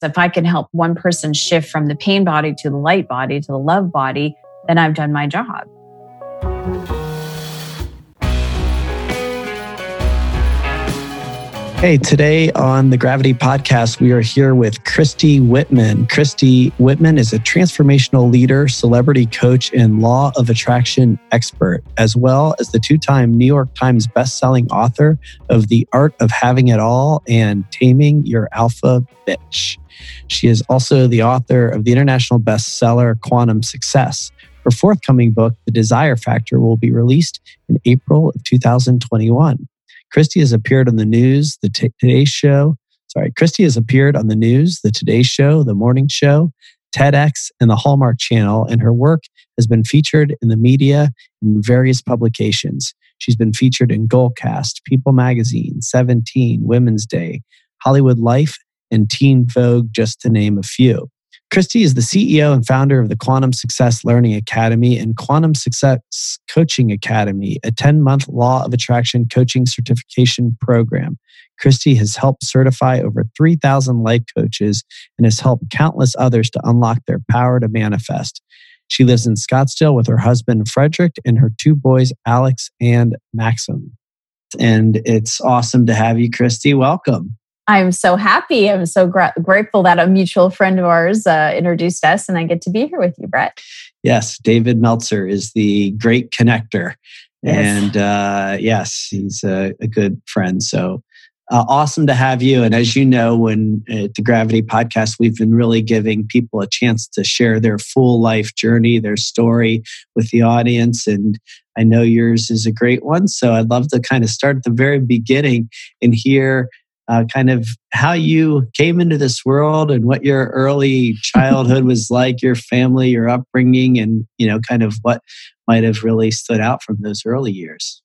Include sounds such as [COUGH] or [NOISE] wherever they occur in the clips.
If I can help one person shift from the pain body to the light body to the love body, then I've done my job. Hey, today on the Gravity Podcast, we are here with Christy Whitman. Christy Whitman is a transformational leader, celebrity coach, and law of attraction expert, as well as the two time New York Times bestselling author of The Art of Having It All and Taming Your Alpha Bitch. She is also the author of the international bestseller Quantum Success. Her forthcoming book, The Desire Factor, will be released in April of 2021. Christy has appeared on the news, the Today Show. Sorry, Christy has appeared on the news, the Today Show, the Morning Show, TEDx, and the Hallmark Channel, and her work has been featured in the media in various publications. She's been featured in Goalcast, People Magazine, 17, Women's Day, Hollywood Life, and Teen Vogue, just to name a few. Christy is the CEO and founder of the Quantum Success Learning Academy and Quantum Success Coaching Academy, a 10 month law of attraction coaching certification program. Christy has helped certify over 3,000 life coaches and has helped countless others to unlock their power to manifest. She lives in Scottsdale with her husband, Frederick, and her two boys, Alex and Maxim. And it's awesome to have you, Christy. Welcome. I'm so happy. I'm so gra- grateful that a mutual friend of ours uh, introduced us, and I get to be here with you, Brett. Yes, David Meltzer is the great connector. Yes. And uh, yes, he's a, a, good friend. So uh, awesome to have you. And as you know, when at the Gravity Podcast, we've been really giving people a chance to share their full life journey, their story with the audience. And I know yours is a great one. So I'd love to kind of start at the very beginning and hear uh, kind of how you came into this world and what your early childhood was like, your family, your upbringing, and you know, kind of what might have really stood out from those early years.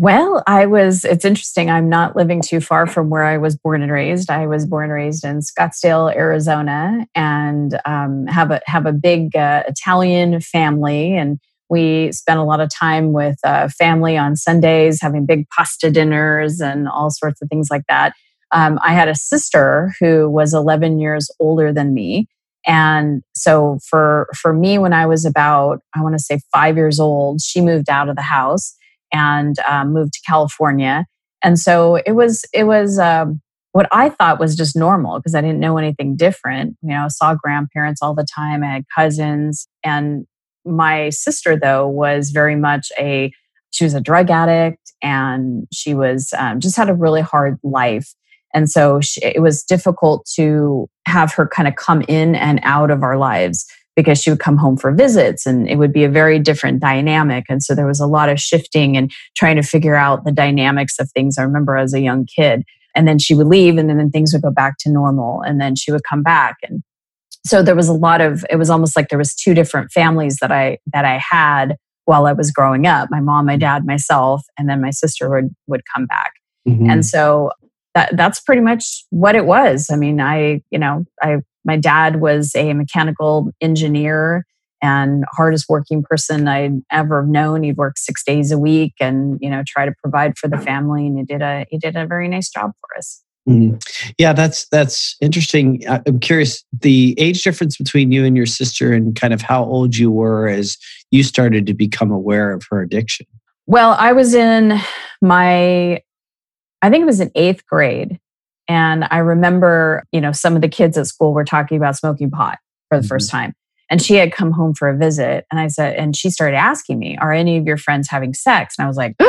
Well, I was, it's interesting. I'm not living too far from where I was born and raised. I was born and raised in Scottsdale, Arizona, and um, have, a, have a big uh, Italian family. And we spent a lot of time with uh, family on Sundays, having big pasta dinners and all sorts of things like that. Um, I had a sister who was 11 years older than me. And so for for me, when I was about, I want to say five years old, she moved out of the house and um, moved to California. And so it was it was um, what I thought was just normal because I didn't know anything different. You know, I saw grandparents all the time. I had cousins, and my sister, though, was very much a she was a drug addict and she was um, just had a really hard life. And so she, it was difficult to have her kind of come in and out of our lives because she would come home for visits and it would be a very different dynamic. And so there was a lot of shifting and trying to figure out the dynamics of things. I remember as a young kid. And then she would leave and then, then things would go back to normal and then she would come back. And so there was a lot of it was almost like there was two different families that i that i had while i was growing up my mom my dad myself and then my sister would would come back mm-hmm. and so that that's pretty much what it was i mean i you know i my dad was a mechanical engineer and hardest working person I'd ever known. He'd work six days a week and you know try to provide for the family, and he did a he did a very nice job for us. Mm-hmm. Yeah, that's that's interesting. I'm curious the age difference between you and your sister, and kind of how old you were as you started to become aware of her addiction. Well, I was in my, I think it was in eighth grade, and I remember, you know, some of the kids at school were talking about smoking pot for the mm-hmm. first time. And she had come home for a visit, and I said, and she started asking me, "Are any of your friends having sex?" And I was like, [GASPS]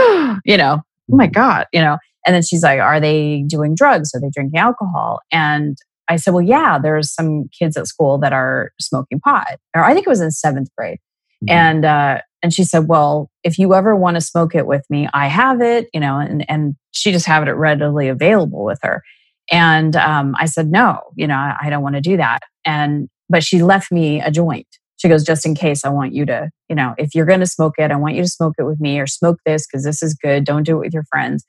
you know, oh my god, you know. And then she's like, Are they doing drugs? Are they drinking alcohol? And I said, Well, yeah, there's some kids at school that are smoking pot. Or I think it was in seventh grade. Mm-hmm. And uh, and she said, Well, if you ever want to smoke it with me, I have it, you know, and, and she just had it readily available with her. And um, I said, No, you know, I, I don't want to do that. And but she left me a joint. She goes, just in case, I want you to, you know, if you're going to smoke it, I want you to smoke it with me or smoke this because this is good. Don't do it with your friends.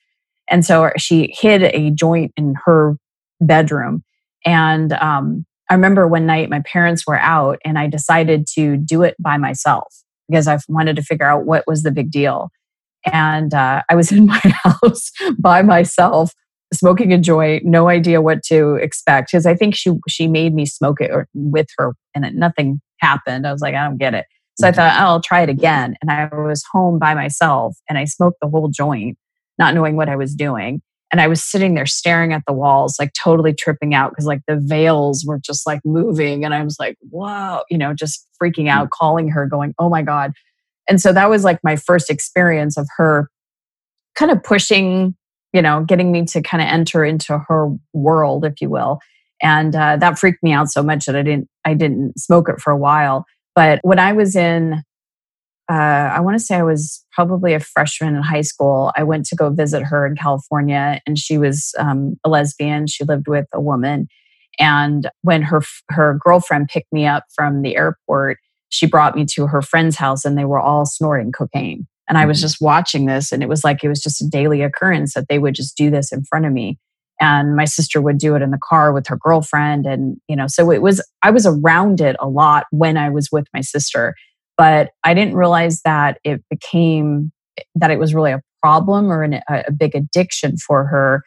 And so she hid a joint in her bedroom. And um, I remember one night my parents were out and I decided to do it by myself because I wanted to figure out what was the big deal. And uh, I was [LAUGHS] in my house by myself smoking a joint, no idea what to expect. Because I think she she made me smoke it or with her, and it, nothing happened. I was like, I don't get it. So I mm-hmm. thought, oh, I'll try it again. And I was home by myself, and I smoked the whole joint, not knowing what I was doing. And I was sitting there staring at the walls, like totally tripping out because like the veils were just like moving. And I was like, whoa, you know, just freaking out, mm. calling her, going, oh my God. And so that was like my first experience of her kind of pushing, you know, getting me to kind of enter into her world, if you will. And uh, that freaked me out so much that I didn't, I didn't smoke it for a while. But when I was in uh, I want to say I was probably a freshman in high school. I went to go visit her in California, and she was um, a lesbian. She lived with a woman, and when her her girlfriend picked me up from the airport, she brought me to her friend's house, and they were all snorting cocaine. And I was mm-hmm. just watching this, and it was like it was just a daily occurrence that they would just do this in front of me. And my sister would do it in the car with her girlfriend, and you know, so it was I was around it a lot when I was with my sister but I didn't realize that it became that it was really a problem or an, a big addiction for her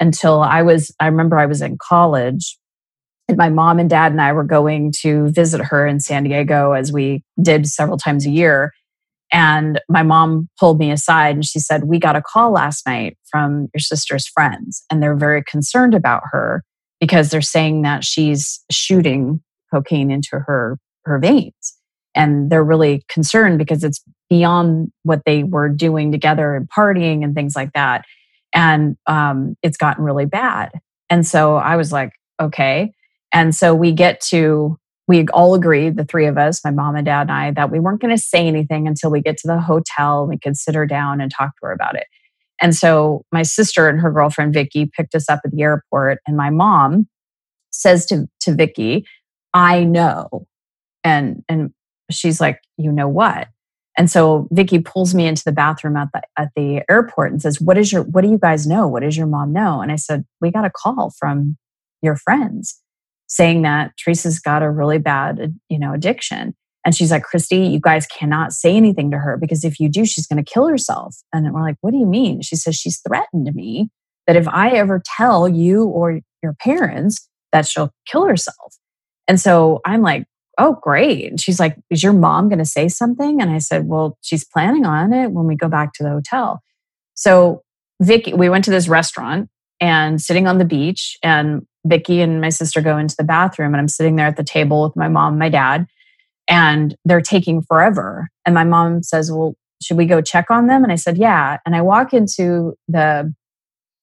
until I was, I remember I was in college and my mom and dad and I were going to visit her in San Diego as we did several times a year. And my mom pulled me aside and she said, We got a call last night from your sister's friends, and they're very concerned about her because they're saying that she's shooting cocaine into her, her veins and they're really concerned because it's beyond what they were doing together and partying and things like that. And um, it's gotten really bad. And so i was like okay. And so we get to we all agreed the three of us my mom and dad and i that we weren't going to say anything until we get to the hotel and we could sit her down and talk to her about it. And so my sister and her girlfriend vicky picked us up at the airport and my mom says to to vicky i know. And and she's like, you know what? And so Vicky pulls me into the bathroom at the at the airport and says, "What is your what do you guys know? What does your mom know?" And I said, "We got a call from your friends saying that Teresa's got a really bad, you know, addiction." And she's like, "Christy, you guys cannot say anything to her because if you do, she's going to kill herself." And we're like, "What do you mean?" She says, "She's threatened me that if I ever tell you or your parents that she'll kill herself." And so I'm like, oh, great. And she's like, is your mom going to say something? And I said, well, she's planning on it when we go back to the hotel. So Vicky, we went to this restaurant and sitting on the beach and Vicky and my sister go into the bathroom and I'm sitting there at the table with my mom, and my dad, and they're taking forever. And my mom says, well, should we go check on them? And I said, yeah. And I walk into the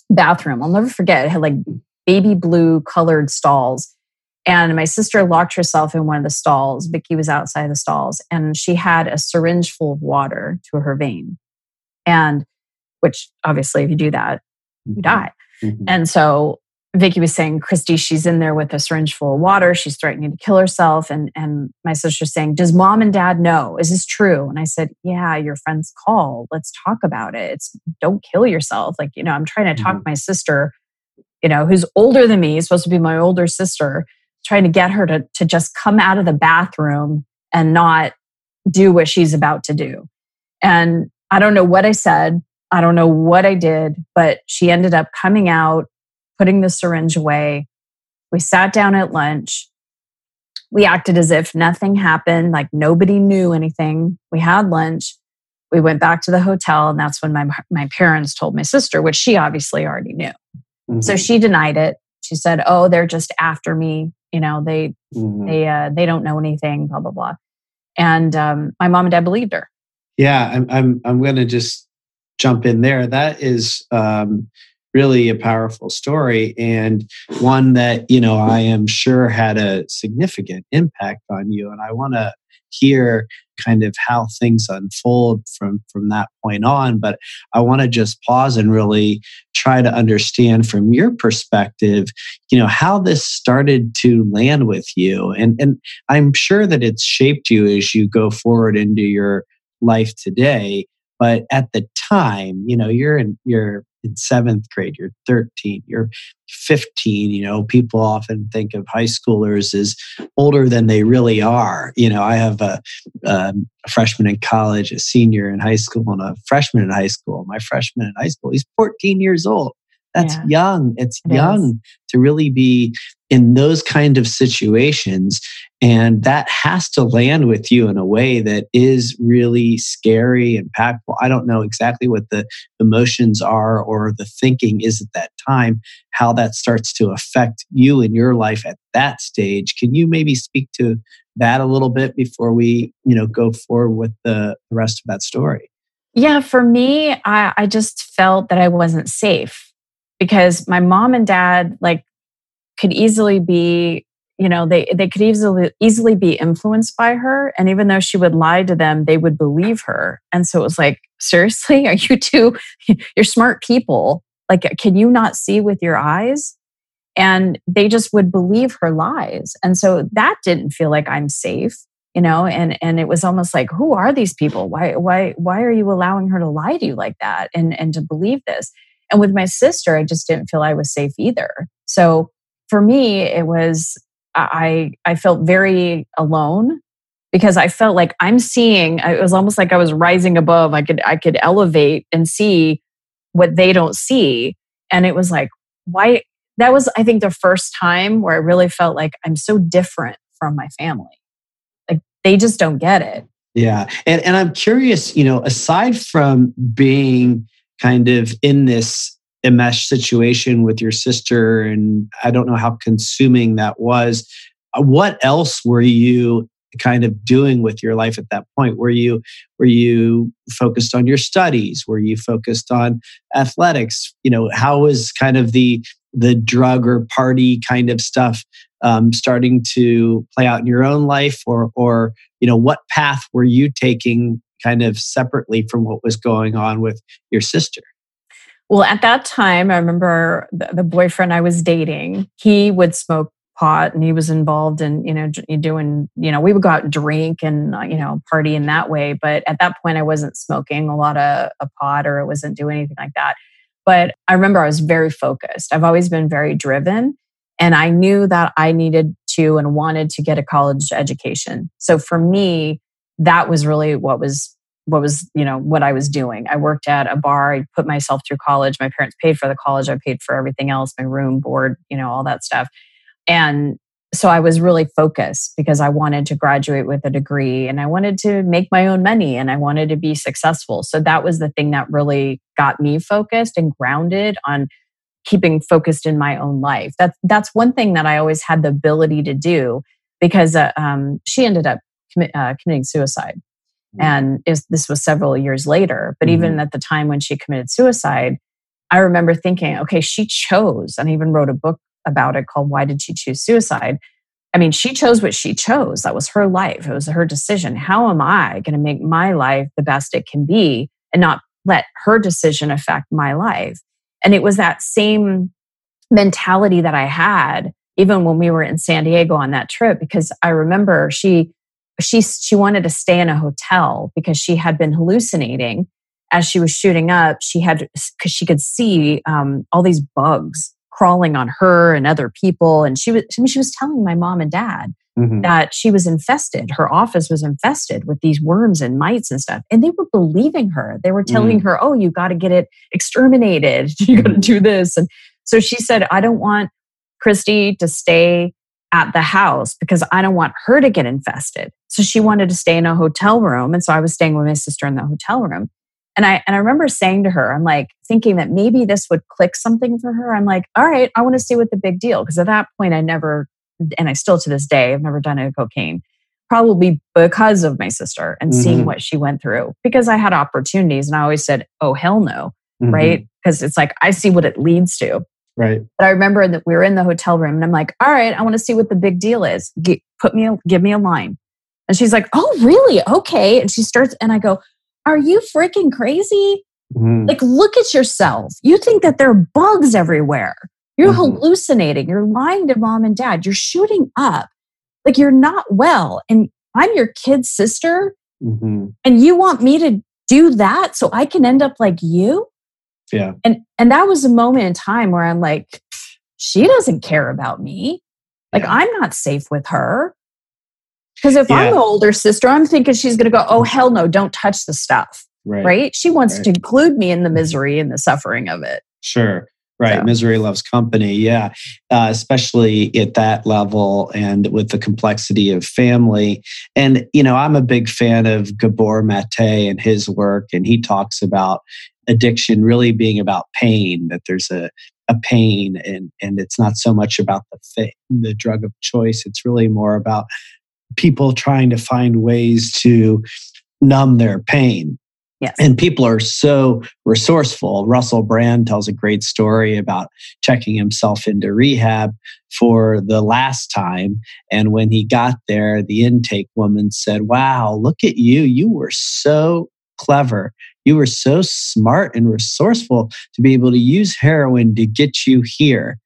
bathroom. I'll never forget. It had like baby blue colored stalls and my sister locked herself in one of the stalls. Vicky was outside the stalls, and she had a syringe full of water to her vein. And which obviously, if you do that, you mm-hmm. die. Mm-hmm. And so Vicky was saying, Christy, she's in there with a syringe full of water. She's threatening to kill herself. And, and my sister's saying, Does mom and dad know? Is this true? And I said, Yeah, your friends call. Let's talk about it. It's don't kill yourself. Like, you know, I'm trying to talk mm-hmm. my sister, you know, who's older than me, supposed to be my older sister, trying to get her to, to just come out of the bathroom and not do what she's about to do. And I don't know what I said. I don't know what I did, but she ended up coming out, putting the syringe away. We sat down at lunch. We acted as if nothing happened, like nobody knew anything. We had lunch. We went back to the hotel, and that's when my, my parents told my sister, which she obviously already knew. Mm-hmm. So she denied it. She said, "Oh, they're just after me you know they mm-hmm. they uh, they don't know anything blah blah blah. And um, my mom and dad believed her. Yeah i'm i'm, I'm going to just jump in there. That is um, really a powerful story and one that you know i am sure had a significant impact on you and i want to hear kind of how things unfold from from that point on but i want to just pause and really try to understand from your perspective you know how this started to land with you. And and i'm sure that it's shaped you as you go forward into your life today but at the time you know you're in you're in seventh grade, you're 13, you're 15. You know, people often think of high schoolers as older than they really are. You know, I have a, um, a, freshman in college, a senior in high school, and a freshman in high school. My freshman in high school, he's 14 years old. That's yeah. young. It's it young is. to really be in those kind of situations. And that has to land with you in a way that is really scary, impactful. I don't know exactly what the emotions are or the thinking is at that time, how that starts to affect you in your life at that stage. Can you maybe speak to that a little bit before we, you know, go forward with the, the rest of that story? Yeah, for me, I, I just felt that I wasn't safe because my mom and dad like could easily be you know they they could easily easily be influenced by her and even though she would lie to them they would believe her. And so it was like [LAUGHS] seriously are you two [LAUGHS] you're smart people. Like can you not see with your eyes? And they just would believe her lies. And so that didn't feel like i'm safe you know and and it was almost like who are these people? Why why why are you allowing her to lie to you like that and and to believe this and with my sister, I just didn't feel I was safe either. So for me, it was, I, I felt very alone because I felt like I'm seeing, it was almost like I was rising above. I could, I could elevate and see what they don't see. And it was like, why? That was, I think, the first time where I really felt like I'm so different from my family. Like they just don't get it. Yeah. And, and I'm curious, you know, aside from being kind of in this enmeshed situation with your sister and i don't know how consuming that was. Uh, what else were you kind of doing with your life at that point? Were you were you focused on your studies? Were you focused on athletics? You know how was kind of the the drug or party kind of stuff um, starting to play out in your own life or or you know what path were you taking kind of separately from what was going on with your sister? Well, at that time, I remember the, the boyfriend I was dating, he would smoke pot and he was involved in, you know, doing, you know, we would go out and drink and, uh, you know, party in that way. But at that point, I wasn't smoking a lot of a pot or it wasn't doing anything like that. But I remember I was very focused. I've always been very driven. And I knew that I needed to and wanted to get a college education. So for me, that was really what was what was you know what i was doing. I worked at a bar i put myself through college my parents paid for the college i paid for everything else my room board you know all that stuff. And so i was really focused because i wanted to graduate with a degree and i wanted to make my own money and i wanted to be successful. So that was the thing that really got me focused and grounded on keeping focused in my own life. That's that's one thing that i always had the ability to do because uh, um, she ended up uh, committing suicide Mm-hmm. And was, this was several years later. But mm-hmm. even at the time when she committed suicide, I remember thinking, okay, she chose, and I even wrote a book about it called Why Did She Choose Suicide? I mean, she chose what she chose. That was her life, it was her decision. How am I going to make my life the best it can be and not let her decision affect my life? And it was that same mentality that I had even when we were in San Diego on that trip, because I remember she she she wanted to stay in a hotel because she had been hallucinating as she was shooting up. She had because she could see um, all these bugs crawling on her and other people, and she was I mean, she was telling my mom and dad mm-hmm. that she was infested. Her office was infested with these worms and mites and stuff, and they were believing her. They were telling mm-hmm. her, "Oh, you got to get it exterminated. [LAUGHS] You got to mm-hmm. do this." And so she said, "I don't want." Christy to stay at the house because I don't want her to get infested. So she wanted to stay in a hotel room. And so I was staying with my sister in the hotel room. And I and I remember saying to her, I'm like thinking that maybe this would click something for her. I'm like, all right, I want to see what the big deal. Because at that point I never, and I still to this day, I've never done a cocaine. Probably because of my sister and mm-hmm. seeing what she went through. Because I had opportunities and I always said, oh hell no. Mm-hmm. Right. Because it's like I see what it leads to. Right. But I remember that we were in the hotel room and I'm like, all right, I want to see what the big deal is. put me, give me a line. And she's like, oh, really? Okay. And she starts, and I go, are you freaking crazy? Mm-hmm. Like, look at yourself. You think that there are bugs everywhere. You're mm-hmm. hallucinating. You're lying to mom and dad. You're shooting up. Like, you're not well. And I'm your kid's sister. Mm-hmm. And you want me to do that so I can end up like you? Yeah. And and that was a moment in time where I'm like, she doesn't care about me. Like yeah. I'm not safe with her. Because if yeah. I'm the older sister, I'm thinking she's going to go, oh, hell no, don't touch the stuff. Right. right? She wants right. to include me in the misery and the suffering of it. Sure. Right. So. Misery loves company. Yeah. Uh, especially at that level and with the complexity of family. And, you know, I'm a big fan of Gabor Mate and his work. And he talks about addiction really being about pain, that there's a, a pain and, and it's not so much about the thing, the drug of choice. It's really more about people trying to find ways to numb their pain Yes. And people are so resourceful. Russell Brand tells a great story about checking himself into rehab for the last time. And when he got there, the intake woman said, Wow, look at you. You were so clever. You were so smart and resourceful to be able to use heroin to get you here.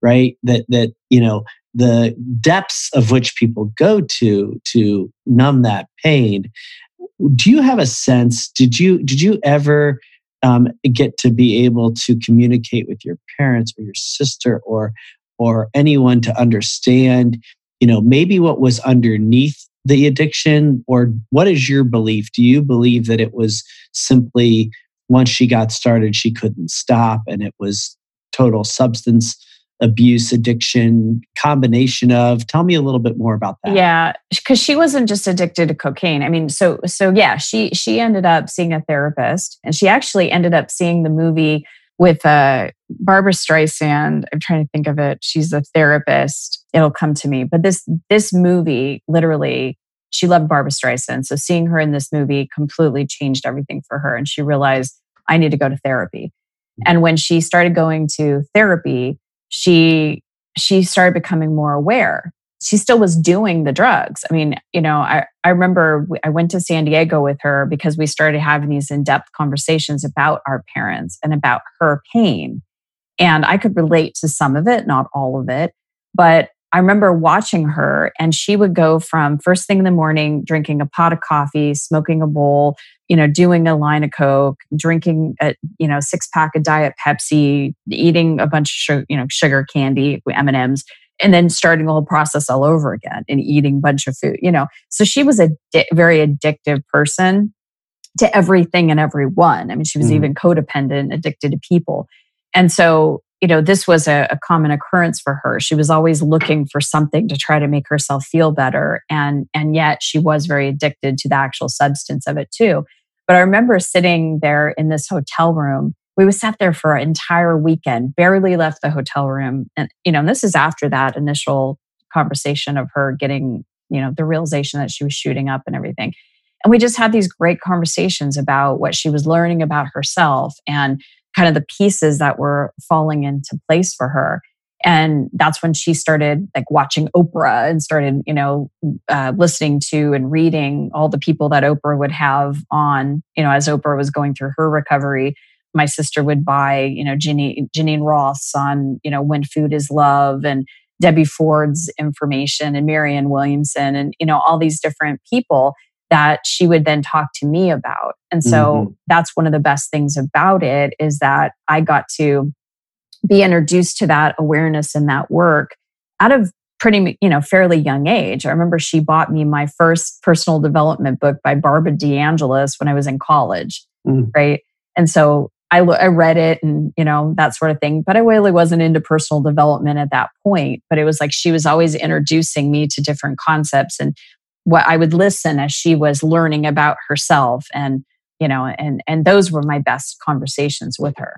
Right? That, that, you know, the depths of which people go to to numb that pain do you have a sense did you did you ever um, get to be able to communicate with your parents or your sister or or anyone to understand you know maybe what was underneath the addiction or what is your belief? Do you believe that it was simply once she got started she couldn't stop and it was total substance abuse addiction combination of? Tell me a little bit more about that. Yeah because she wasn't just addicted to cocaine. I mean so so yeah she she ended up seeing a therapist and she actually ended up seeing the movie with uh barbra streisand i'm trying to think of it she's a therapist it'll come to me but this this movie literally she loved barbra streisand so seeing her in this movie completely changed everything for her and she realized i need to go to therapy. And when she started going to therapy she she started becoming more aware she still was doing the drugs. I mean you know i, I remember i went to san diego with her because we started having these in-depth conversations about our parents and about her pain. And i could relate to some of it not all of it but I remember watching her, and she would go from first thing in the morning, drinking a pot of coffee, smoking a bowl, you know, doing a line of Coke, drinking a you know six pack of Diet Pepsi, eating a bunch of sugar, you know sugar candy, M and then starting the whole process all over again and eating a bunch of food. You know, so she was a di- very addictive person to everything and everyone. I mean, she was mm. even codependent, addicted to people, and so you know, this was a, a, common occurrence for her. She was always looking for something to try to make herself feel better. And, and yet she was very addicted to the actual substance of it too. But I remember sitting there in this hotel room. We was sat there for an entire weekend, barely left the hotel room. And, you know, and this is after that initial conversation of her getting, you know, the realization that she was shooting up and everything. And we just had these great conversations about what she was learning about herself and kind of the pieces that were falling into place for her and that's when she started like watching oprah and started you know uh, listening to and reading all the people that oprah would have on you know as oprah was going through her recovery my sister would buy you know Jeanine, Geneen Roth's on you know when food is love and debbie ford's information and marianne williamson and you know all these different people that she would then talk to me about. And so mm-hmm. that's one of the best things about it is that I got to be introduced to that awareness and that work out of pretty you know fairly young age i remember she bought me my first personal development book by barbara deangelis when i was in college mm. right and so I, I read it and you know that sort of thing but i really wasn't into personal development at that point but it was like she was always introducing me to different concepts and what I would listen as she was learning about herself and you know and and those were my best conversations with her.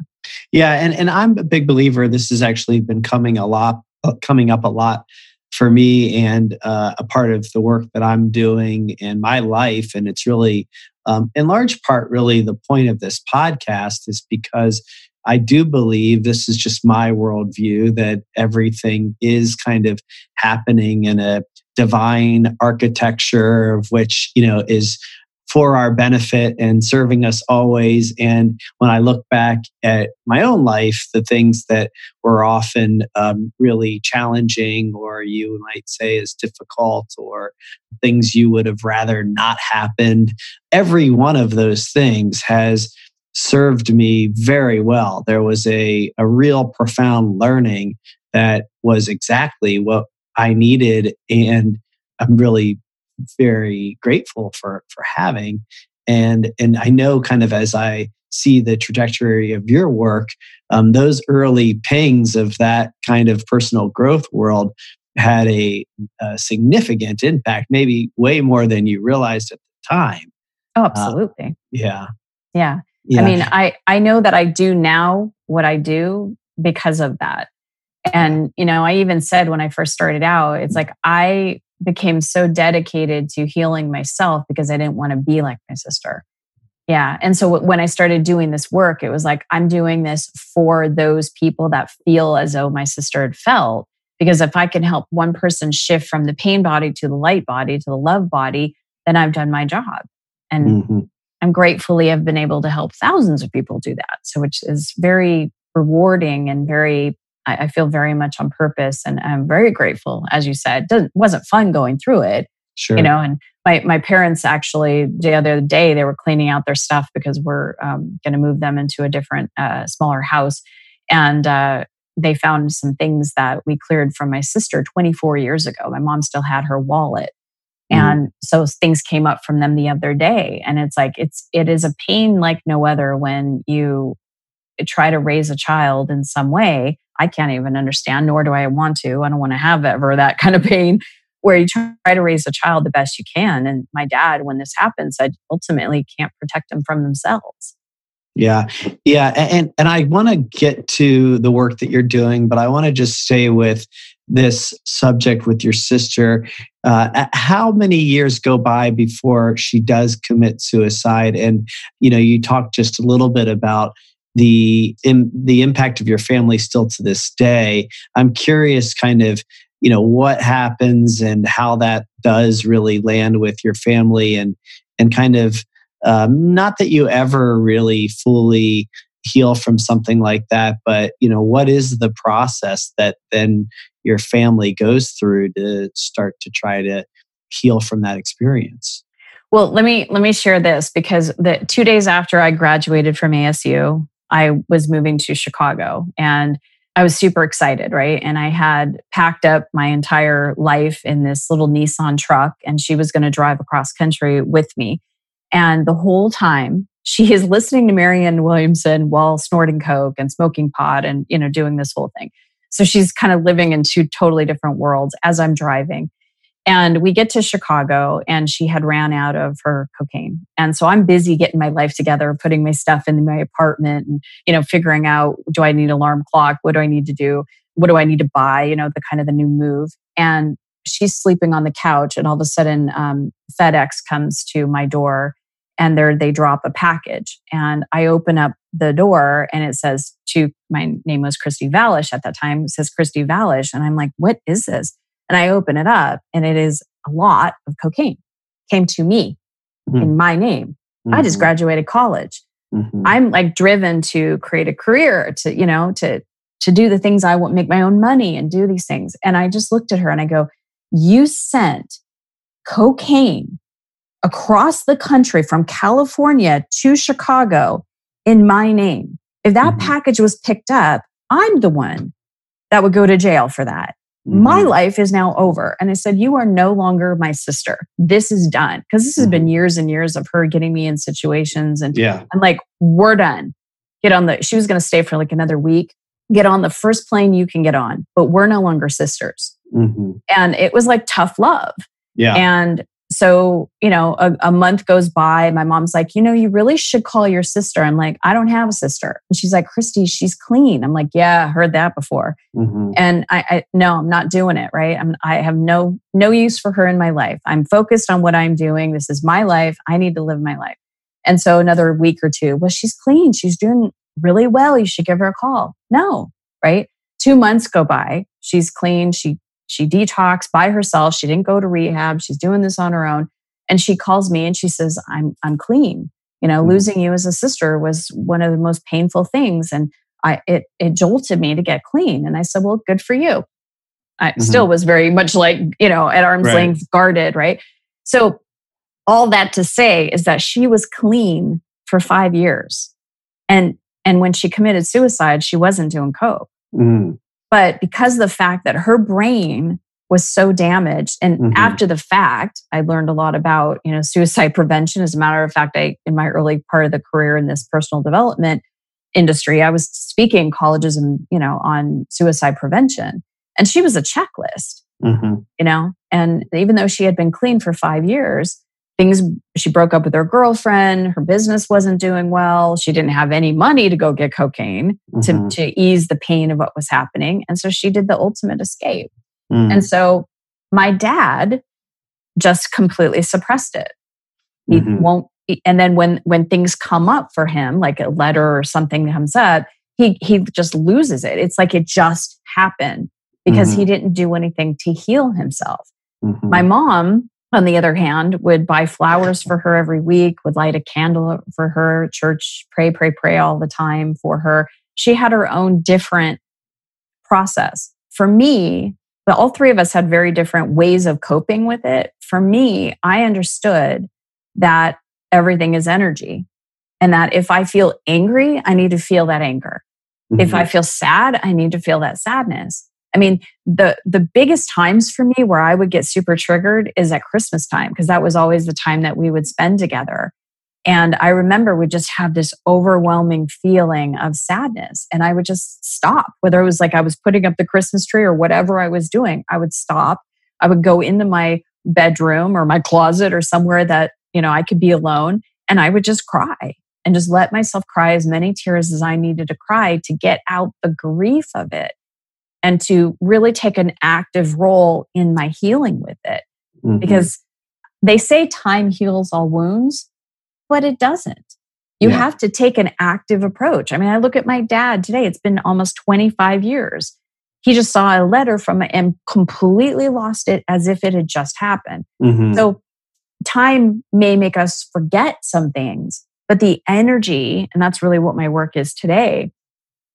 Yeah and and i'm a big believer this has actually been coming a lot uh, coming up a lot for me and uh, a part of the work that i'm doing in my life and it's really um, in large part really the point of this podcast is because I do believe this is just my worldview that everything is kind of happening in a divine architecture of which you know is for our benefit and serving us always. And when I look back at my own life, the things that were often um, really challenging, or you might say is difficult, or things you would have rather not happened, every one of those things has served me very well. There was a, a real profound learning that was exactly what I needed. And I'm really very grateful for, for having. And, and I know kind of as I see the trajectory of your work, um, those early pings of that kind of personal growth world had a, a, significant impact, maybe way more than you realized at the time. Oh, uh, absolutely. Uh, yeah. Yeah. Yeah. I mean, I, I know that I do now what I do because of that. And, you know, I even said when I first started out, it's like I became so dedicated to healing myself because I didn't want to be like my sister. Yeah. And so when I started doing this work, it was like, I'm doing this for those people that feel as though my sister had felt. Because if I can help one person shift from the pain body to the light body to the love body, then I've done my job. And mm-hmm. I'm gratefully have been able to help thousands of people do that. So, which is very rewarding and very, I, feel very much on purpose. And I'm very grateful, as you said. It wasn't fun going through it, Sure. You know, and my, my parents actually the other day they were cleaning out their stuff because we're um, going to move them into a different uh, smaller house and uh, they found some things that we cleared from my sister 24 years ago my mom still had her wallet mm-hmm. and so things came up from them the other day and it's like it's it is a pain like no other when you try to raise a child in some way i can't even understand nor do i want to i don't want to have ever that kind of pain where you try to raise a child the best you can. And my dad, when this happened, said ultimately can't protect them from themselves. Yeah. Yeah. And and I want to get to the work that you're doing, but I want to just stay with this subject with your sister. Uh, how many years go by before she does commit suicide? And you know, you talked just a little bit about the in, the impact of your family still to this day. I'm curious, kind of you know what happens and how that does really land with your family and and kind of um, not that you ever really fully heal from something like that but you know what is the process that then your family goes through to start to try to heal from that experience well let me let me share this because the two days after i graduated from asu i was moving to chicago and I was super excited, right? And I had packed up my entire life in this little Nissan truck, and she was going to drive across country with me. And the whole time, she is listening to Marianne Williamson while snorting coke and smoking pot and you know doing this whole thing. So she's kind of living in two totally different worlds as I'm driving. And we get to Chicago and she had ran out of her cocaine. And so I'm busy getting my life together, putting my stuff in my apartment and, you know, figuring out do I need alarm clock? What do I need to do? What do I need to buy? You know, the kind of the new move. And she's sleeping on the couch and all of a sudden um, FedEx comes to my door and there they drop a package. And I open up the door and it says to my name was Christy Valish at that time. Says Christy Valish. And I'm like, what is this? And I open it up and it is a lot of cocaine came to me mm-hmm. in my name. Mm-hmm. I just mm-hmm. graduated college. Mm-hmm. I'm like driven to create a career to, you know, to to do the things I want, make my own money and do these things. And I just looked at her and I go, You sent cocaine across the country from California to Chicago in my name. If that mm-hmm. package was picked up, I'm the one that would go to jail for that. Mm-hmm. My life is now over. And I said, You are no longer my sister. This is done. Because this has mm-hmm. been years and years of her getting me in situations. And yeah. I'm like, We're done. Get on the, she was going to stay for like another week. Get on the first plane you can get on, but we're no longer sisters. Mm-hmm. And it was like tough love. Yeah. And so, you know, a, a, month goes by. My mom's like, you know, you really should call your sister. I'm like, I don't have a sister. And she's like, Christy, she's clean. I'm like, yeah, I heard that before. Mm-hmm. And I, I, no, I'm not doing it. Right. I'm, I have no, no use for her in my life. I'm focused on what I'm doing. This is my life. I need to live my life. And so another week or two, well, she's clean. She's doing really well. You should give her a call. No. Right. Two months go by. She's clean. She she detoxed by herself. She didn't go to rehab. She's doing this on her own. And she calls me and she says, I'm, I'm clean. You know, mm-hmm. losing you as a sister was one of the most painful things. And I, it, it jolted me to get clean. And I said, well, good for you. I mm-hmm. still was very much like, you know, at arm's right. length guarded. Right. So all that to say is that she was clean for five years. And, and when she committed suicide, she wasn't doing coke. Mm. But because of the fact that her brain was so damaged. And mm-hmm. after the fact, I learned a lot about, you know, suicide prevention. As a matter of fact, I in my early part of the career in this personal development industry, I was speaking colleges and, you know, on suicide prevention. And she was a checklist, mm-hmm. you know, and even though she had been clean for five years, things she broke up with her girlfriend her business wasn't doing well she didn't have any money to go get cocaine mm-hmm. to, to ease the pain of what was happening and so she did the ultimate escape mm. and so my dad just completely suppressed it he mm-hmm. won't and then when when things come up for him like a letter or something comes up he he just loses it it's like it just happened because mm-hmm. he didn't do anything to heal himself mm-hmm. my mom on the other hand, would buy flowers for her every week, would light a candle for her, church, pray, pray, pray all the time for her. She had her own different process. For me, but all three of us had very different ways of coping with it. For me, I understood that everything is energy and that if I feel angry, I need to feel that anger. Mm-hmm. If I feel sad, I need to feel that sadness. I mean, the the biggest times for me where I would get super triggered is at Christmas time because that was always the time that we would spend together. And I remember we just have this overwhelming feeling of sadness. And I would just stop, whether it was like I was putting up the Christmas tree or whatever I was doing, I would stop. I would go into my bedroom or my closet or somewhere that, you know, I could be alone and I would just cry and just let myself cry as many tears as I needed to cry to get out the grief of it and to really take an active role in my healing with it. Mm-hmm. Because they say time heals all wounds, but it doesn't. You yeah. have to take an active approach. I mean, I look at my dad today, it's been almost 25 years. He just saw a letter from and completely lost it as if it had just happened. Mm-hmm. So, time may make us forget some things, but the energy, and that's really what my work is today,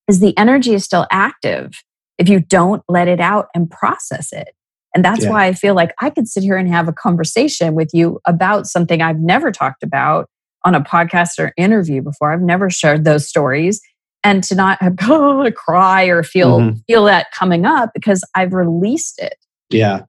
is the energy is still active if you don't let it out and process it. And that's yeah. why I feel like I could sit here and have a conversation with you about something I've never talked about on a podcast or interview before. I've never shared those stories. And to not have [LAUGHS] oh, cry or feel mm-hmm. feel that coming up because I've released it. Yeah,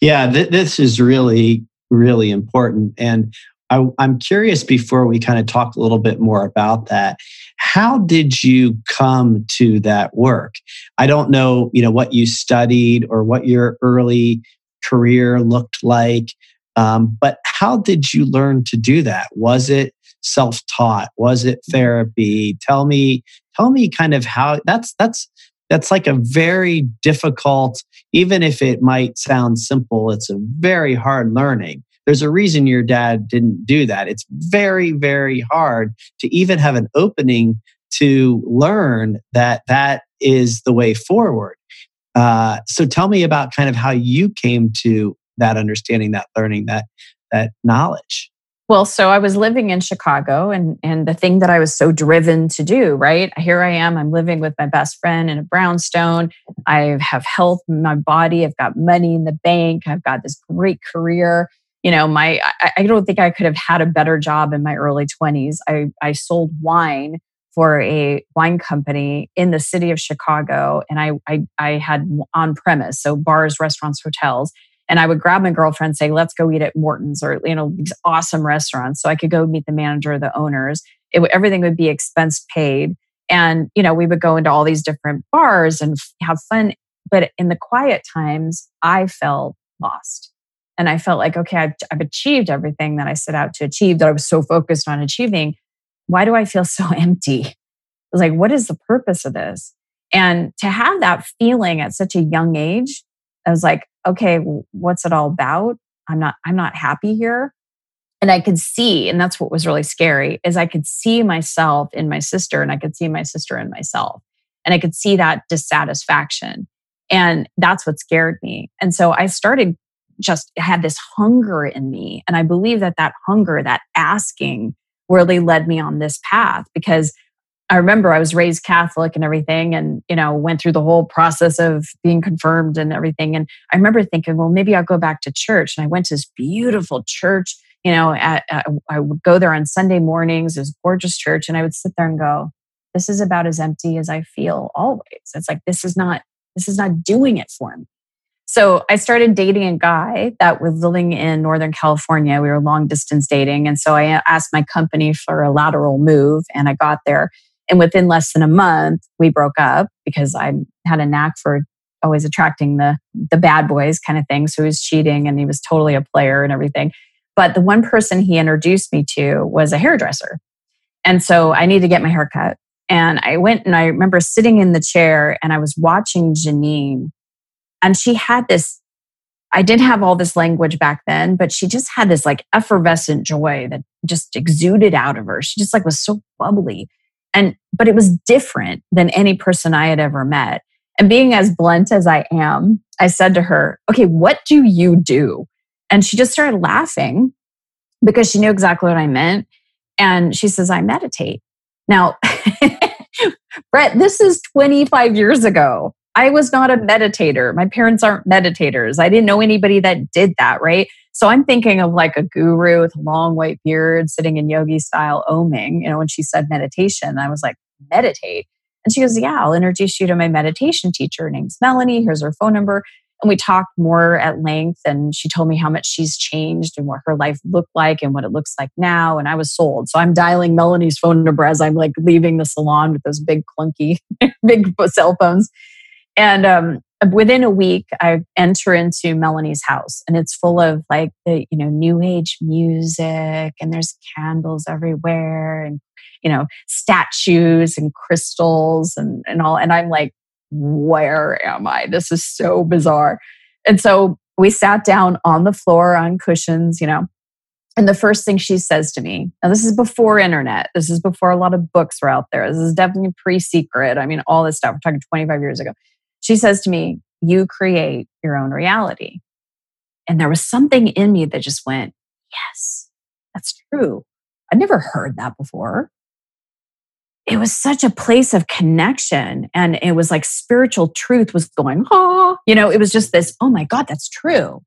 yeah. Th- this is really really important. And I, I'm curious before we kind of talk a little bit more about that. How did you come to that work? I don't know, you know, what you studied or what your early career looked like, um, but how did you learn to do that? Was it self-taught? Was it therapy? Tell me, tell me, kind of how. That's that's that's like a very difficult. Even if it might sound simple, it's a very hard learning there's a reason your dad didn't do that. It's very, very hard to even have an opening to learn that that is the way forward. Uh, so tell me about kind of how you came to that understanding, that learning, that that knowledge. Well, so I was living in Chicago and and the thing that I was so driven to do, right? Here I am, I'm living with my best friend in a brownstone. I have health in my body, I've got money in the bank, I've got this great career you know my I, I, don't think i could have had a better job in my early 20s i, I sold wine for a wine company in the city of chicago and i i, I had on premise so bars restaurants hotels. And i would grab my girlfriend and say let's go eat at morton's or you know these awesome restaurants so i could go meet the manager the owners. It, everything would be expense paid. And you know we would go into all these different bars and have fun. But in the quiet times i felt lost and I felt like, okay, I've, I've achieved everything that I set out to achieve that I was so focused on achieving. Why do I feel [LAUGHS] so empty? Was like, what is the purpose of this? And to have that feeling at such a young age, I was like, okay, what's it all about? I'm not, I'm not happy here. And I could see, and that's what was really scary, is I could see myself in my sister and I could see my sister in myself. And I could see that dissatisfaction. And that's what scared me. And so I started just had this hunger in me. And I believe that that hunger, that asking, really led me on this path because I remember I was raised Catholic and everything, and you know went through the whole process of being confirmed and everything. And I remember thinking, well, maybe I'll go back to church. And I went to this beautiful church. You know, at, I would go there on Sunday mornings. This gorgeous church, and I would sit there and go, "This is about as empty as I feel always." It's like this is not this is not doing it for me. So I started dating a guy that was living in Northern California. We were long distance dating. And so I asked my company for a lateral move and I got there. And within less than a month, we broke up because I had a knack for always attracting the the bad boys kind of thing. So he was cheating and he was totally a player and everything. But the one person he introduced me to was a hairdresser. And so I needed to get my hair cut. And I went and I remember sitting in the chair and I was watching Janine. And she had this, I didn't have all this language back then, but she just had this like effervescent joy that just exuded out of her. She just like was so bubbly. And, but it was different than any person I had ever met. And being as blunt as I am, I said to her, okay, what do you do? And she just started laughing because she knew exactly what I meant. And she says, I meditate. Now, [LAUGHS] Brett, this is 25 years ago. I was not a meditator. My parents aren't meditators. I didn't know anybody that did that, right? So I'm thinking of like a guru with a long white beard sitting in yogi style oming. You know, when she said meditation, I was like, meditate. And she goes, Yeah, I'll introduce you to my meditation teacher. Her name's Melanie. Here's her phone number. And we talked more at length. And she told me how much she's changed and what her life looked like and what it looks like now. And I was sold. So I'm dialing Melanie's phone number as I'm like leaving the salon with those big, clunky, [LAUGHS] big cell phones. And um, within a week, I enter into Melanie's house and it's full of like the, you know, new age music and there's candles everywhere and, you know, statues and crystals and, and all. And I'm like, where am I? This is so bizarre. And so we sat down on the floor on cushions, you know. And the first thing she says to me, now this is before internet, this is before a lot of books were out there. This is definitely pre secret. I mean, all this stuff. We're talking 25 years ago. She says to me, You create your own reality. And there was something in me that just went, Yes, that's true. I'd never heard that before. It was such a place of connection and it was like spiritual truth was going oh you know it was just this oh my god that's true.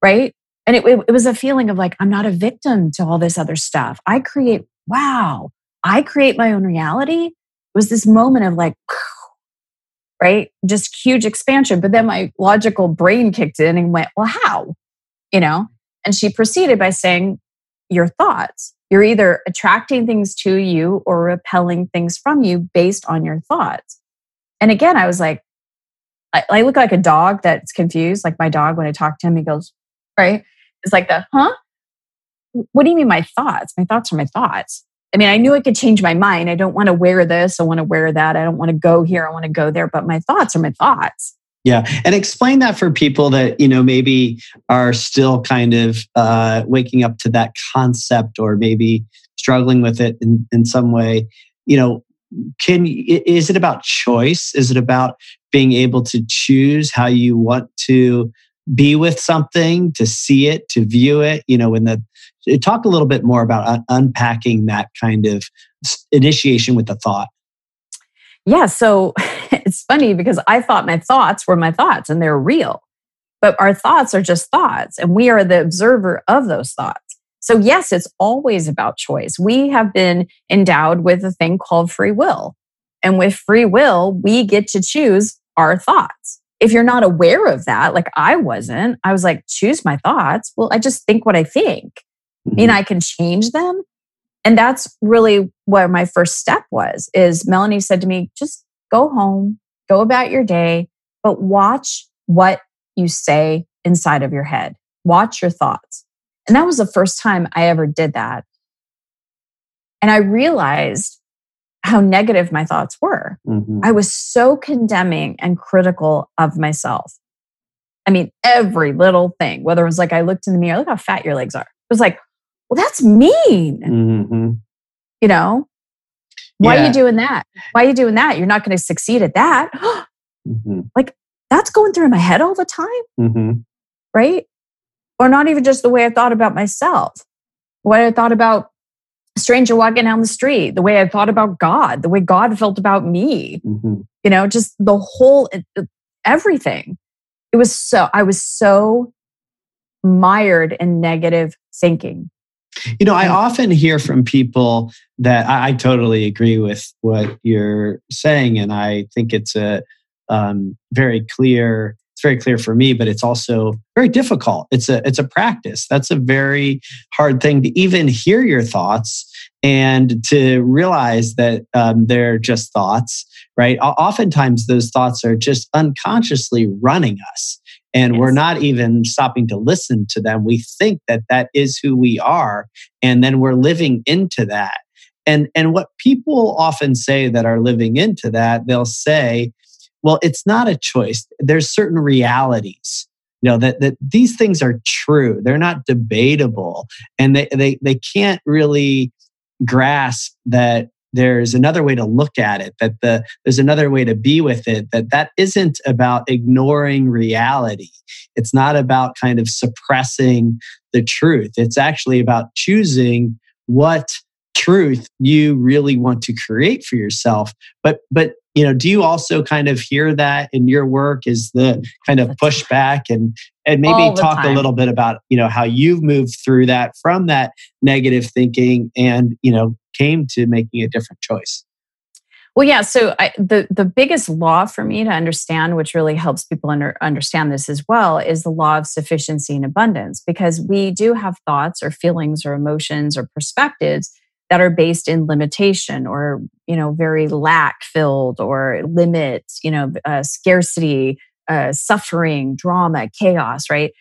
Right? And it, it, it, was a feeling of like i'm not a victim to all this other stuff. I create wow i create my own reality. It was this moment of like right just huge expansion but then my logical brain kicked in and went well how you know and she proceeded by saying your thoughts you're either attracting things to you or repelling things from you based on your thoughts. And again, I was like, I, I look like a dog that's confused. Like my dog, when I talk to him, he goes, right? It's like the, huh? What do you mean my thoughts? My thoughts are my thoughts. I mean, I knew I could change my mind. I don't want to wear this. I want to wear that. I don't want to go here. I want to go there. But my thoughts are my thoughts. Yeah. And explain that for people that, you know, maybe are still kind of uh, waking up to that concept or maybe struggling with it in, in some way. You know, can is it about choice? Is it about being able to choose how you want to be with something, to see it, to view it? You know, when the talk a little bit more about un- unpacking that kind of initiation with the thought. Yeah. So [LAUGHS] it's funny because I thought my thoughts were my thoughts and they're real. But our thoughts are just thoughts, and we are the observer of those thoughts. So, yes, it's always about choice. We have been endowed with a thing called free will. And with free will, we get to choose our thoughts. If you're not aware of that, like I wasn't, I was like, choose my thoughts. Well, I just think what I think. Mm-hmm. I mean, I can change them. And that's really where my first step was is Melanie said to me, just go home, go about your day, but watch what you say inside of your head. Watch your thoughts. And that was the first time I ever did that. And I realized how negative my thoughts were. Mm-hmm. I was so condemning and critical of myself. I mean, every little thing, whether it was like I looked in the mirror, look how fat your legs are. It was like, well, that's mean. Mm-hmm. You know, why yeah. are you doing that? Why are you doing that? You're not going to succeed at that. [GASPS] mm-hmm. Like that's going through my head all the time. Mm-hmm. Right. Or not even just the way I thought about myself, what I thought about stranger walking down the street, the way I thought about God, the way God felt about me, mm-hmm. you know, just the whole, everything. It was so, I was so mired in negative thinking. You know, I often hear from people that I, I totally agree with what you're saying, and I think it's a um, very clear it's very clear for me, but it's also very difficult. It's a it's a practice. That's a very hard thing to even hear your thoughts and to realize that um, they're just thoughts. Right? Oftentimes, those thoughts are just unconsciously running us, and yes. we're not even stopping to listen to them. We think that that is who we are, and then we're living into that. And and what people often say that are living into that, they'll say well, it's not a choice. There's certain realities you know that, that these things are true. They're not debatable. And they, they they can't really grasp that there's another way to look at it that the there's another way to be with it that that isn't about ignoring reality. It's not about kind of suppressing the truth. It's actually about choosing what truth you really want to create for yourself but but you know do you also kind of hear that in your work is the kind of pushback and and maybe talk time. a little bit about you know how you've moved through that from that negative thinking and you know came to making a different choice well, yeah. So I, the the biggest law for me to understand, which really helps people under, understand this as well, is the law of sufficiency and abundance. Because we do have thoughts or feelings or emotions or perspectives that are based in limitation or you know very lack filled or limit you know uh, scarcity uh, suffering drama chaos right?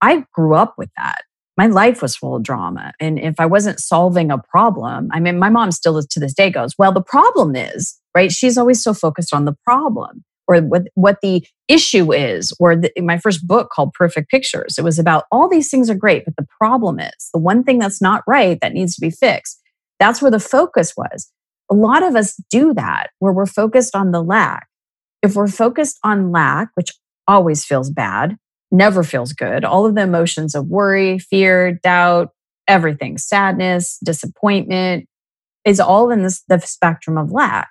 I grew up with that. My life was full of drama. And if i wasn't solving a problem i mean my mom still to this day goes well the problem is right? She's always so focused on the problem or what, what the issue is or the, my first book called perfect pictures it was about all these things are great but the problem is the one thing that's not right that needs to be fixed that's where the focus was. A lot of us do that where we're focused on the lack. If we're focused on lack, which always feels bad, never feels good, all of the emotions of worry, fear, doubt, everything, sadness, disappointment is all in this, the spectrum of lack.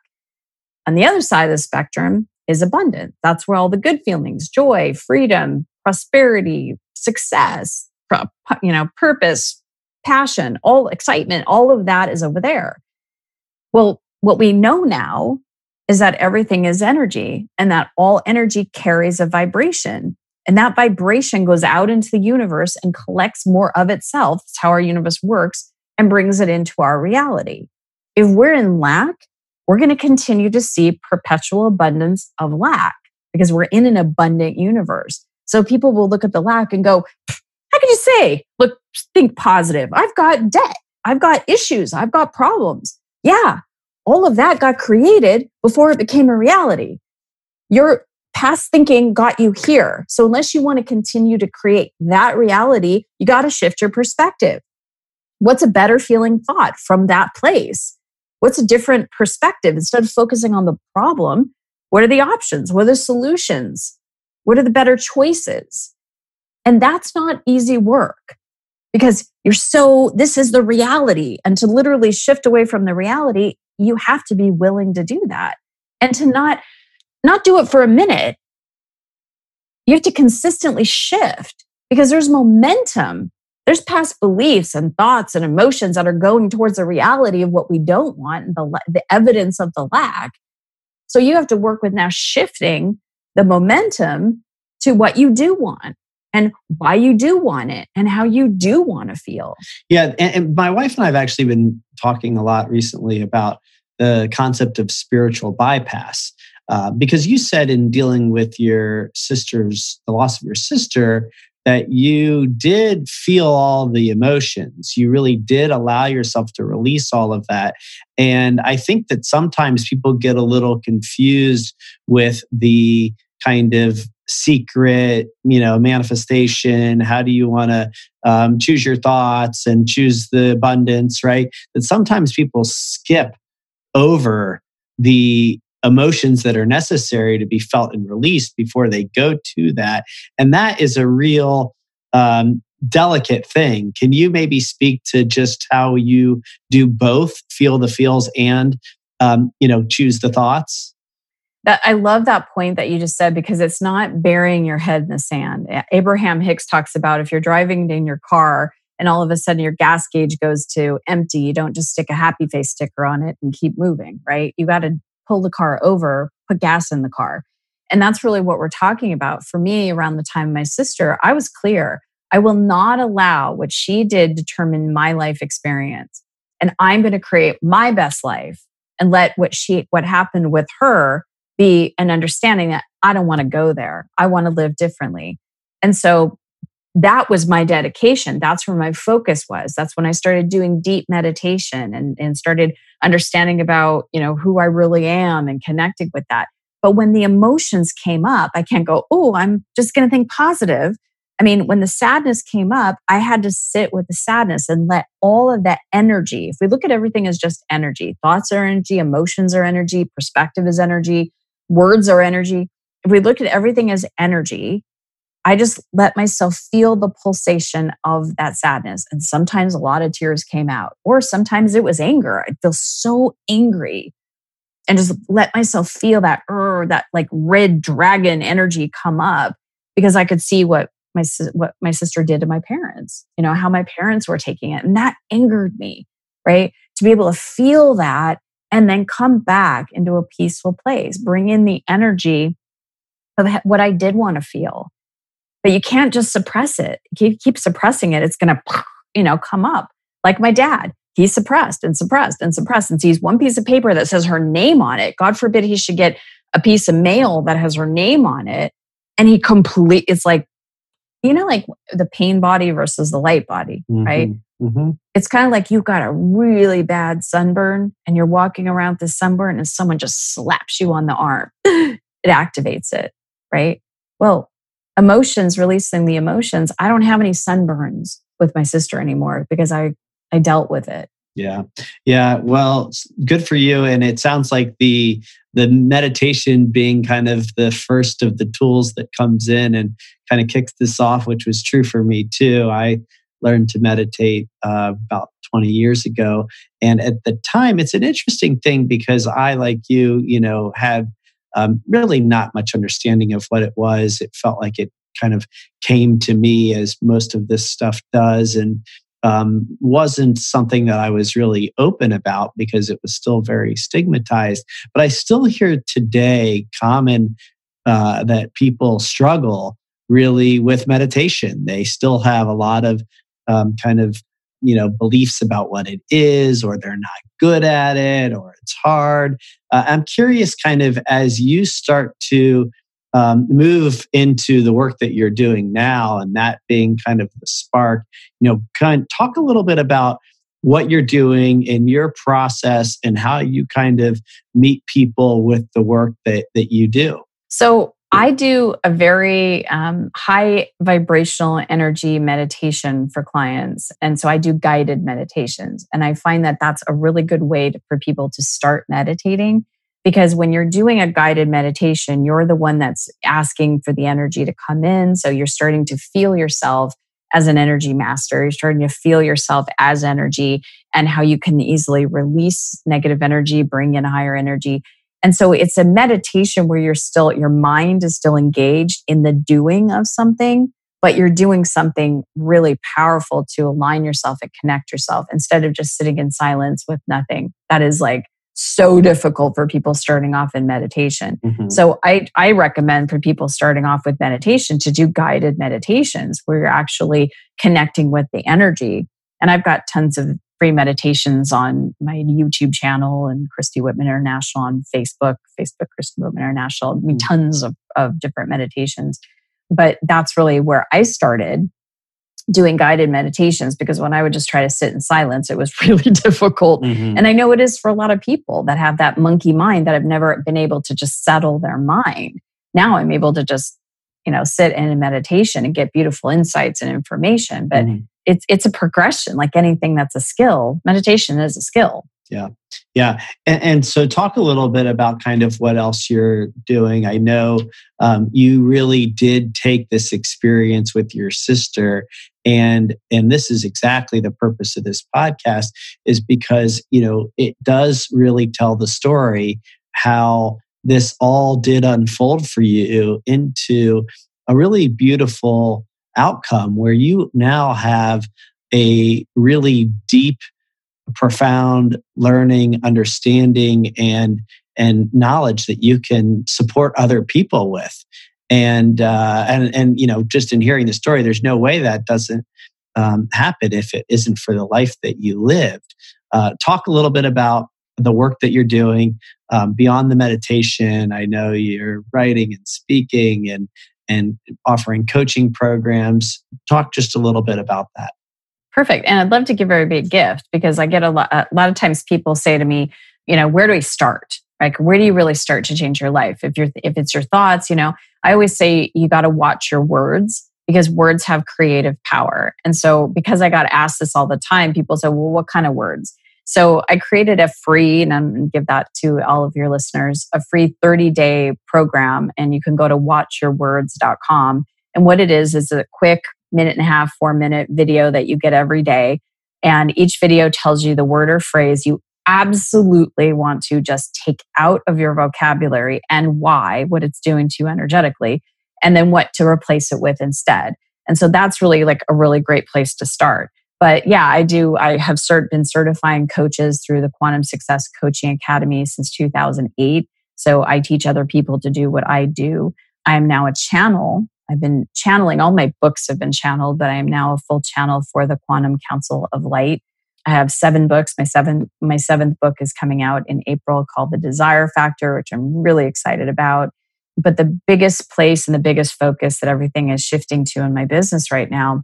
On the other side of the spectrum is abundance. That's where all the good feelings, joy, freedom, prosperity, success, you know, purpose, passion, all excitement, all of that is over there. Well, what we know now is that everything is energy and that all energy carries a vibration. And that vibration goes out into the universe and collects more of itself. That's how our universe works and brings it into our reality. If we're in lack, we're going to continue to see perpetual abundance of lack because we're in an abundant universe. So people will look at the lack and go, how can you say, look, think positive? I've got debt. I've got issues. I've got problems. Yeah, all of that got created before it became a reality. Your past thinking got you here. So, unless you want to continue to create that reality, you got to shift your perspective. What's a better feeling thought from that place? What's a different perspective? Instead of focusing on the problem, what are the options? What are the solutions? What are the better choices? And that's not easy work because you're so, this is the reality. And to literally shift away from the reality, you have to be willing to do that and to not, not do it for a minute. You have to consistently shift because there's momentum. There's past beliefs and thoughts and emotions that are going towards the reality of what we don't want and the, the evidence of the lack. So you have to work with now shifting the momentum to what you do want and why you do want it and how you do want to feel. Yeah. And, and, my wife and I have actually been talking a lot recently about the concept of spiritual bypass. Uh, because you said in dealing with your sister's, the loss of your sister, that you did feel all the emotions. You really did allow yourself to release all of that. And I think that sometimes people get a little confused with the kind of secret you know manifestation how do you want to um, choose your thoughts and choose the abundance right? That sometimes people skip over the emotions that are necessary to be felt and released before they go to that. And that is a real um, delicate thing. Can you maybe speak to just how you do both feel the feels and um, you know choose the thoughts that I love that point that you just said because it's not burying your head in the sand. Abraham Hicks talks about if you're driving in your car and all of a sudden your gas gauge goes to empty, you don't just stick a happy face sticker on it and keep moving, right? You got to pull the car over, put gas in the car. And that's really what we're talking about. For me, around the time my sister, I was clear. I will not allow what she did determine my life experience. And I'm going to create my best life and let what she what happened with her be an understanding that I don't want to go there. I want to live differently. And so that was my dedication. That's where my focus was. That's when I started doing deep meditation and, and started understanding about, you know, who I really am and connecting with that. But when the emotions came up, I can't go, oh, I'm just going to think positive. I mean, when the sadness came up, I had to sit with the sadness and let all of that energy, if we look at everything as just energy, thoughts are energy, emotions are energy, perspective is energy, words are energy. If we look at everything as energy, I just let myself feel the pulsation of that sadness. And sometimes a lot of tears came out, or sometimes it was anger. I'd feel so angry and just let myself feel that, er, that like red dragon energy come up because I could see what my, what my sister did to my parents, you know, how my parents were taking it. And that angered me, right? To be able to feel that and then come back into a peaceful place, bring in the energy of what I did want to feel but you can't just suppress it. Keep, suppressing it. It's going to, you know, come up. Like my dad, he suppressed and suppressed and suppressed and sees one piece of paper that says her name on it. God forbid he should get a piece of mail that has her name on it. And he complete, it's like, you know, like the pain body versus the light body, mm-hmm. right? Mm-hmm. It's kind of like you've got a really bad sunburn and you're walking around this sunburn and someone just slaps you on the arm. [LAUGHS] it activates it, right? Well, emotions, releasing the emotions, I don't have any sunburns with my sister anymore because I I dealt with it. Yeah. Yeah, well, good for you and it sounds like the the meditation being kind of the first of the tools that comes in and kind of kicks this off which was true for me too. I learned to meditate uh, about 20 years ago and at the time it's an interesting thing because I like you, you know, had um, really not much understanding of what it was. It felt like it kind of came to me as most of this stuff does and um, wasn't something that I was really open about because it was still very stigmatized. But I still hear today common uh, that people struggle really with meditation. They still have a lot of um, kind of you know beliefs about what it is or they're not good at it or it's hard. Uh, i'm curious kind of as you start to um, move into the work that you're doing now and that being kind of the spark you know kind of talk a little bit about what you're doing in your process and how you kind of meet people with the work that, that you do. So I do a very um, high vibrational energy meditation for clients. And so I do guided meditations. And I find that that's a really good way to, for people to start meditating. Because when you're doing a guided meditation, you're the one that's asking for the energy to come in. So you're starting to feel yourself as an energy master. You're starting to feel yourself as energy and how you can easily release negative energy, bring in higher energy. And so it's a meditation where you're still, your mind is still engaged in the doing of something, but you're doing something really powerful to align yourself and connect yourself instead of just sitting in silence with nothing. That is like so difficult for people starting off in meditation. Mm-hmm. So I, I recommend for people starting off with meditation to do guided meditations where you're actually connecting with the energy. And I've got tons of free meditations on my YouTube channel and Christy Whitman International on Facebook, Facebook Christy Whitman International. I mean, mm. tons of, of different meditations. But that's really where I started doing guided meditations because when I would just try to sit in silence, it was [LAUGHS] really difficult. Mm-hmm. And I know it is for a lot of people that have that monkey mind that have never been able to just settle their mind. Now I'm able to just, you know, sit in a meditation and get beautiful insights and information. But mm-hmm it's it's a progression like anything that's a skill meditation is a skill. Yeah. Yeah. And, and so talk a little bit about kind of what else you're doing. I know um, you really did take this experience with your sister and and this is exactly the purpose of this podcast is because you know it does really tell the story how this all did unfold for you into a really beautiful outcome where you now have a really deep, profound learning, understanding, and and knowledge that you can support other people with. And uh, and and you know, just in hearing the story, there's no way that doesn't um, happen if it isn't for the life that you lived. Uh, talk a little bit about the work that you're doing um, beyond the meditation. I know you're writing and speaking and and offering coaching programs. Talk just a little bit about that. Perfect. And I'd love to give her a big gift because I get a lot, a lot of times people say to me, you know, where do we start? Like, where do you really start to change your life? If you're, if it's your thoughts, you know, I always say you got to watch your words because words have creative power. And so, because I got asked this all the time, people say, well, what kind of words? So I created a free, and I'm going to give that to all of your listeners, a free 30 day program. And you can go to watchyourwords.com. And what it is, is a quick minute and a half, four minute video that you get every day. And each video tells you the word or phrase you absolutely want to just take out of your vocabulary and why, what it's doing to you energetically, and then what to replace it with instead. And so that's really like a really great place to start. But yeah, I do. I have cert- been certifying coaches through the Quantum Success Coaching Academy since 2008. So I teach other people to do what I do. I am now a channel. I've been channeling, all my books have been channeled, but I am now a full channel for the Quantum Council of Light. I have seven books. My seventh, my seventh book is coming out in April called The Desire Factor, which I'm really excited about. But the biggest place and the biggest focus that everything is shifting to in my business right now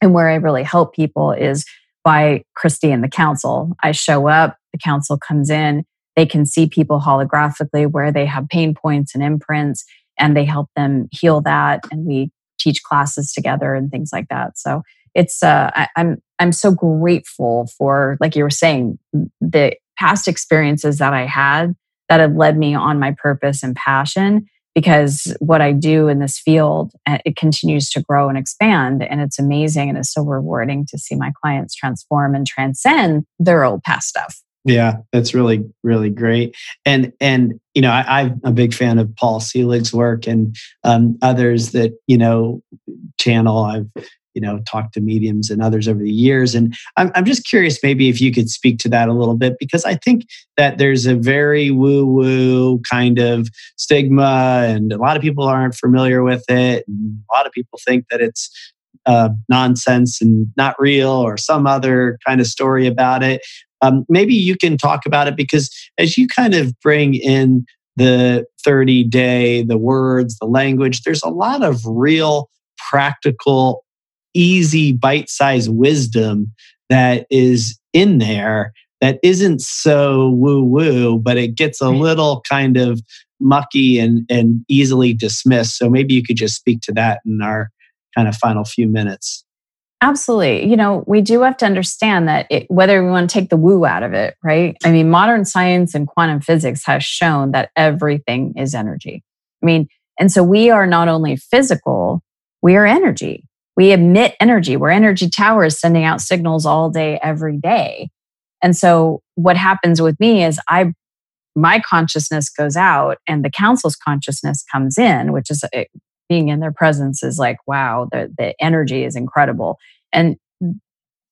and where I really help people is by Christy and the council. I show up, the council comes in, they can see people holographically where they have pain points and imprints, and they help them heal that. And we teach classes together and things like that. So it's uh, I, I'm I'm so grateful for, like you were saying, the past experiences that I had that have led me on my purpose and passion because what I do in this field uh, it continues to grow and expand and it's amazing and it's so rewarding to see my clients transform and transcend their old past stuff. Yeah, that's really really great. And and you know I, am a big fan of Paul Selig's work and um, others that you know channel. I've you know talked to mediums and others over the years. And I'm, I'm just curious maybe if you could speak to that a little bit because i think that there's a very woo woo kind of stigma and a lot of people aren't familiar with it. And a lot of people think that it's uh, nonsense and not real or some other kind of story about it. Um, maybe you can talk about it because as you kind of bring in the 30 day the words the language there's a lot of real practical easy bite sized wisdom that is in there that isn't so woo woo, but it gets a little kind of mucky and, and easily dismissed. So maybe you could just speak to that in our kind of final few minutes. Absolutely. You know, we do have to understand that it, whether we want to take the woo out of it, right? I mean, modern science and quantum physics has shown that everything is energy. I mean, and so we are not only physical, we are energy we emit energy. We're energy towers sending out signals all day, every day. And so what happens with me is I my consciousness goes out and the council's consciousness comes in, which is it, eh, being in their presence is like, wow, the, the energy is incredible. And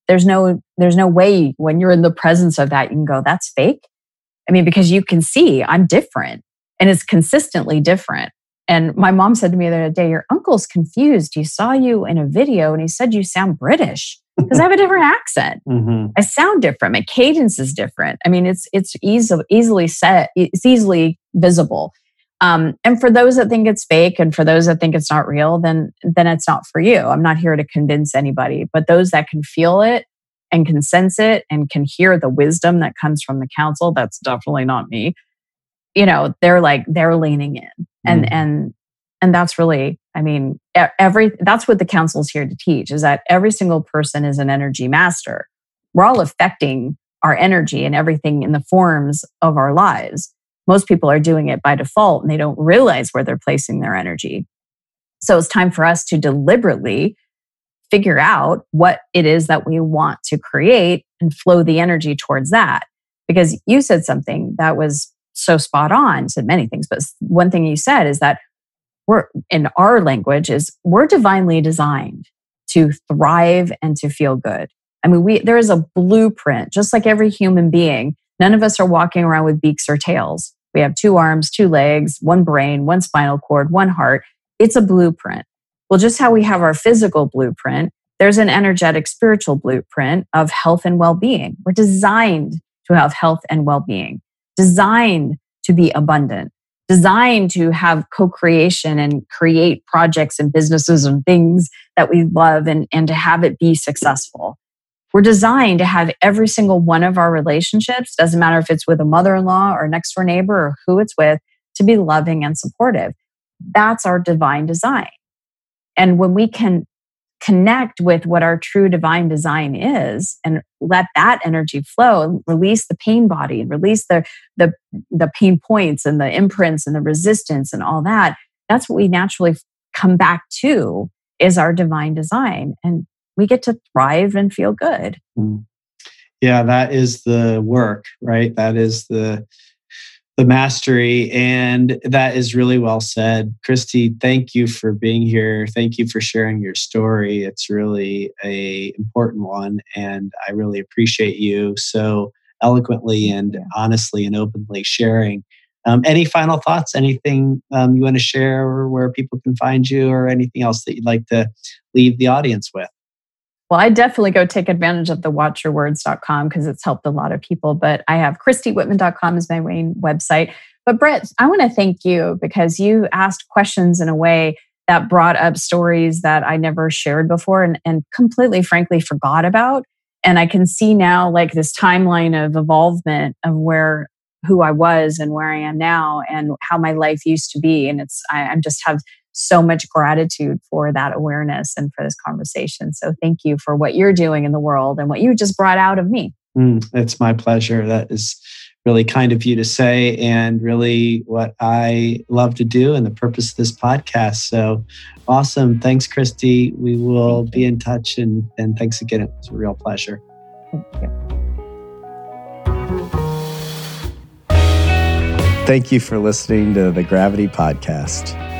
there's no there's no way when you're in the presence of that you can go, that's fake. I mean, because you can see I'm different and it's consistently different. And my mom said to me the other day, Your uncle's confused. He saw you in a video and he said you sound British [LAUGHS] because I have a different accent. Mm-hmm. I sound different. My cadence is different. I mean, it's it's easy, easily set, it's easily visible. Um, and for those that think it's fake and for those that think it's not real, then then it's not for you. I'm not here to convince anybody, but those that can feel it and can sense it and can hear the wisdom that comes from the council, that's definitely not me. You know, they're like they're leaning in. And mm. and and that's really i mean every that's what the council is here to teach is that every single person is an energy master. We're all affecting our energy and everything in the forms of our lives. Most people are doing it by default and they don't realize where they're placing their energy. So it's time for us to deliberately figure out what it is that we want to create and flow the energy towards that. Because you said something that was so spot on, said many things, but one thing you said is that we're in our language is we're divinely designed to thrive and to feel good. I mean, we there is a blueprint, just like every human being. None of us are walking around with beaks or tails. We have two arms, two legs, one brain, one spinal cord, one heart. It's a blueprint. Well, just how we have our physical blueprint, there's an energetic spiritual blueprint of health and well being. We're designed to have health and well being, designed to be abundant, designed to have co creation and create projects and businesses and things that we love and, and to have it be successful. We're designed to have every single one of our relationships, doesn't matter if it's with a mother in law or next door neighbor or who it's with, to be loving and supportive. That's our divine design. And when we can connect with what our true divine design is and let that energy flow release the pain body and release the, the, the pain points and the imprints and the resistance and all that, that's what we naturally come back to is our divine design. And we get to thrive and feel good. Mm. Yeah, that is the work, right? That is the the mastery. And that is really well said. Christy, thank you for being here. Thank you for sharing your story. It's really a important one. And I really appreciate you so eloquently and honestly and openly sharing. Um, any final thoughts? Anything um, you want to share or where people can find you or anything else that you'd like to leave the audience with? Well, I definitely go take advantage of the watchyourwords.com because it's helped a lot of people. But I have christywhitman.com as my main website. But Brett, I want to thank you because you asked questions in a way that brought up stories that I never shared before and, and completely, frankly, forgot about. And I can see now like this timeline of evolvement of where who I was and where I am now and how my life used to be. And it's I, I just have so much gratitude for that awareness and for this conversation. So thank you for what you're doing in the world and what you just brought out of me. Mm, it's my pleasure. That is really kind of you to say, and really what I love to do and the purpose of this podcast. So awesome. Thanks, Christy. We will Thank be you. in touch and, and thanks again. It was a real pleasure. Thank you. Thank you for listening to the Gravity Podcast.